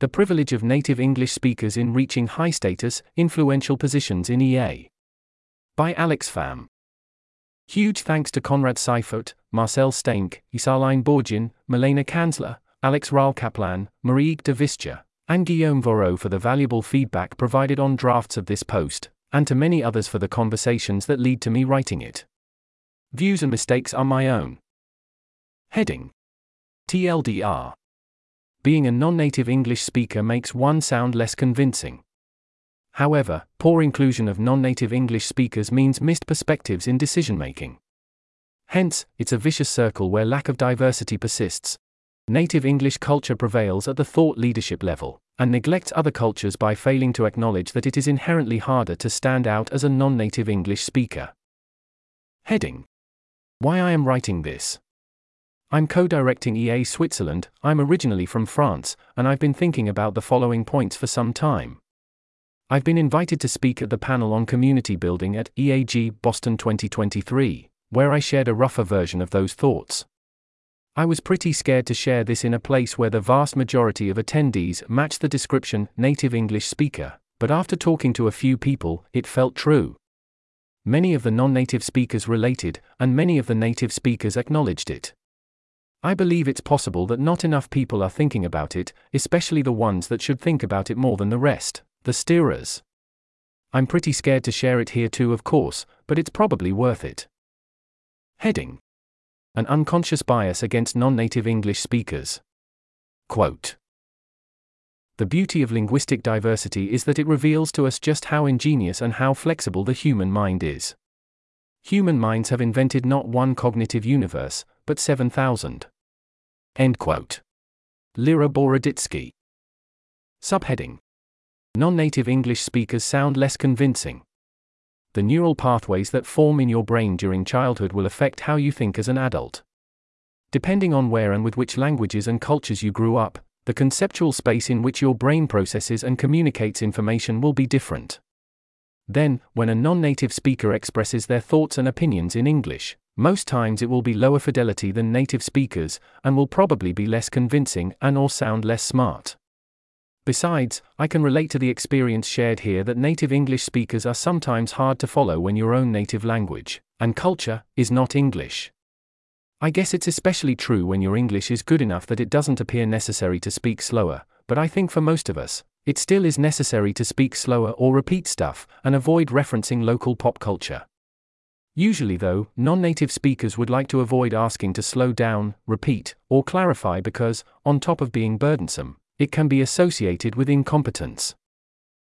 The privilege of native English speakers in reaching high status, influential positions in EA. By Alix Pham. Huge thanks to Konrad Seifert, Marcel Steimke, Ysaline Bourgine, Milena Canzler, Alex Rahl Kaplan, Marieke de Visscher, and Guillaume Vorreux for the valuable feedback provided on drafts of this post, and to many others for the conversations that lead to me writing it. Views and mistakes are my own. Heading TLDR Being a non native English speaker makes one sound less convincing. However, poor inclusion of non native English speakers means missed perspectives in decision making. Hence, it's a vicious circle where lack of diversity persists. Native English culture prevails at the thought leadership level, and neglects other cultures by failing to acknowledge that it is inherently harder to stand out as a non native English speaker. Heading why I am writing this. I'm co directing EA Switzerland, I'm originally from France, and I've been thinking about the following points for some time. I've been invited to speak at the panel on community building at EAG Boston 2023, where I shared a rougher version of those thoughts. I was pretty scared to share this in a place where the vast majority of attendees matched the description native English speaker, but after talking to a few people, it felt true. Many of the non native speakers related, and many of the native speakers acknowledged it. I believe it's possible that not enough people are thinking about it, especially the ones that should think about it more than the rest, the steerers. I'm pretty scared to share it here too, of course, but it's probably worth it. Heading An unconscious bias against non native English speakers. Quote the beauty of linguistic diversity is that it reveals to us just how ingenious and how flexible the human mind is. Human minds have invented not one cognitive universe, but 7,000. End quote. Lera Boroditsky. Subheading Non native English speakers sound less convincing. The neural pathways that form in your brain during childhood will affect how you think as an adult. Depending on where and with which languages and cultures you grew up, the conceptual space in which your brain processes and communicates information will be different. Then, when a non native speaker expresses their thoughts and opinions in English, most times it will be lower fidelity than native speakers, and will probably be less convincing and or sound less smart. Besides, I can relate to the experience shared here that native English speakers are sometimes hard to follow when your own native language and culture is not English. I guess it's especially true when your English is good enough that it doesn't appear necessary to speak slower, but I think for most of us, it still is necessary to speak slower or repeat stuff and avoid referencing local pop culture. Usually, though, non native speakers would like to avoid asking to slow down, repeat, or clarify because, on top of being burdensome, it can be associated with incompetence.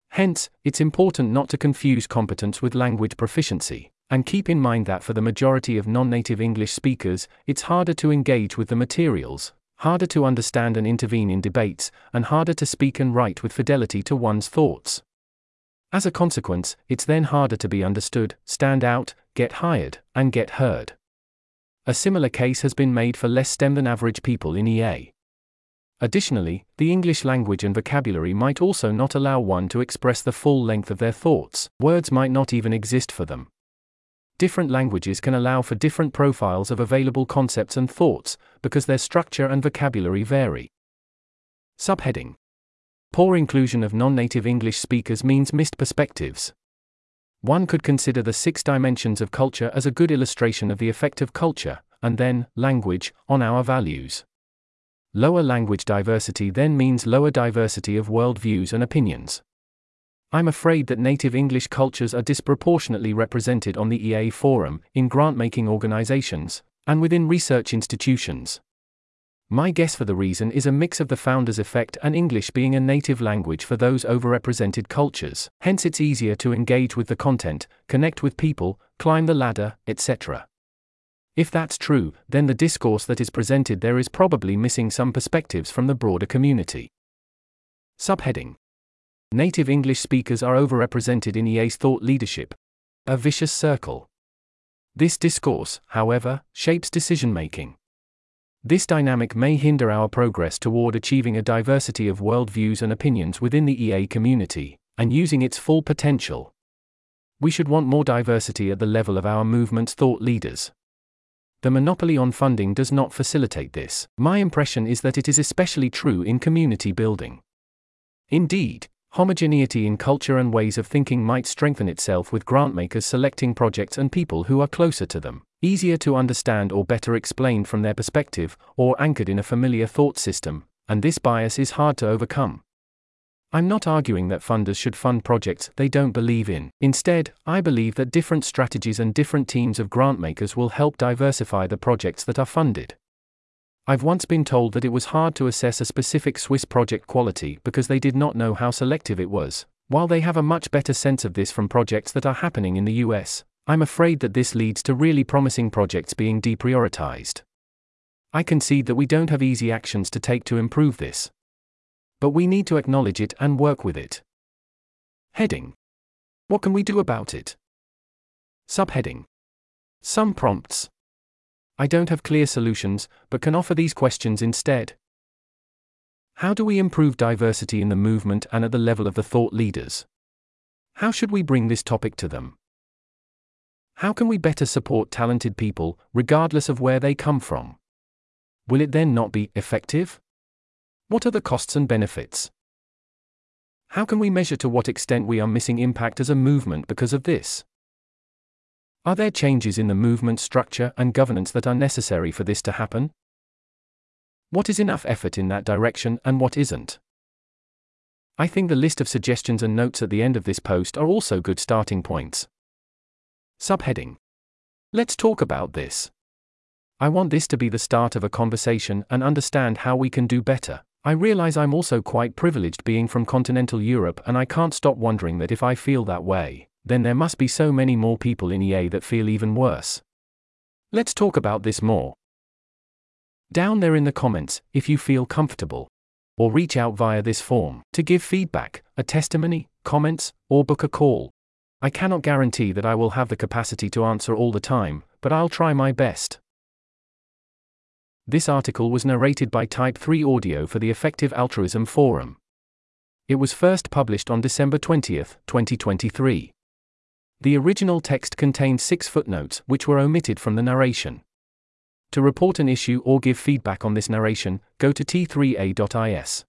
Hence, it's important not to confuse competence with language proficiency. And keep in mind that for the majority of non native English speakers, it's harder to engage with the materials, harder to understand and intervene in debates, and harder to speak and write with fidelity to one's thoughts. As a consequence, it's then harder to be understood, stand out, get hired, and get heard. A similar case has been made for less STEM than average people in EA. Additionally, the English language and vocabulary might also not allow one to express the full length of their thoughts, words might not even exist for them different languages can allow for different profiles of available concepts and thoughts, because their structure and vocabulary vary. Subheading Poor inclusion of non native English speakers means missed perspectives. One could consider the six dimensions of culture as a good illustration of the effect of culture, and then, language, on our values. Lower language diversity then means lower diversity of worldviews and opinions. I'm afraid that native English cultures are disproportionately represented on the EA forum, in grant making organizations, and within research institutions. My guess for the reason is a mix of the founder's effect and English being a native language for those overrepresented cultures, hence, it's easier to engage with the content, connect with people, climb the ladder, etc. If that's true, then the discourse that is presented there is probably missing some perspectives from the broader community. Subheading Native English speakers are overrepresented in EA's thought leadership. A vicious circle. This discourse, however, shapes decision making. This dynamic may hinder our progress toward achieving a diversity of worldviews and opinions within the EA community, and using its full potential. We should want more diversity at the level of our movement's thought leaders. The monopoly on funding does not facilitate this. My impression is that it is especially true in community building. Indeed, homogeneity in culture and ways of thinking might strengthen itself with grantmakers selecting projects and people who are closer to them, easier to understand or better explained from their perspective, or anchored in a familiar thought system, and this bias is hard to overcome. I'm not arguing that funders should fund projects they don't believe in. Instead, I believe that different strategies and different teams of grantmakers will help diversify the projects that are funded. I've once been told that it was hard to assess a specific Swiss project quality because they did not know how selective it was. While they have a much better sense of this from projects that are happening in the US, I'm afraid that this leads to really promising projects being deprioritized. I concede that we don't have easy actions to take to improve this but we need to acknowledge it and work with it. Heading. What can we do about it? Subheading. Some prompts. I don't have clear solutions, but can offer these questions instead. How do we improve diversity in the movement and at the level of the thought leaders? How should we bring this topic to them? How can we better support talented people, regardless of where they come from? Will it then not be effective? What are the costs and benefits? How can we measure to what extent we are missing impact as a movement because of this? Are there changes in the movement structure and governance that are necessary for this to happen? What is enough effort in that direction and what isn't? I think the list of suggestions and notes at the end of this post are also good starting points. Subheading Let's talk about this. I want this to be the start of a conversation and understand how we can do better. I realize I'm also quite privileged being from continental Europe and I can't stop wondering that if I feel that way, then there must be so many more people in EA that feel even worse. Let's talk about this more. Down there in the comments, if you feel comfortable. Or reach out via this form to give feedback, a testimony, comments, or book a call. I cannot guarantee that I will have the capacity to answer all the time, but I'll try my best. This article was narrated by Type 3 Audio for the Effective Altruism Forum. It was first published on December 20, 2023. The original text contained six footnotes which were omitted from the narration. To report an issue or give feedback on this narration, go to t3a.is.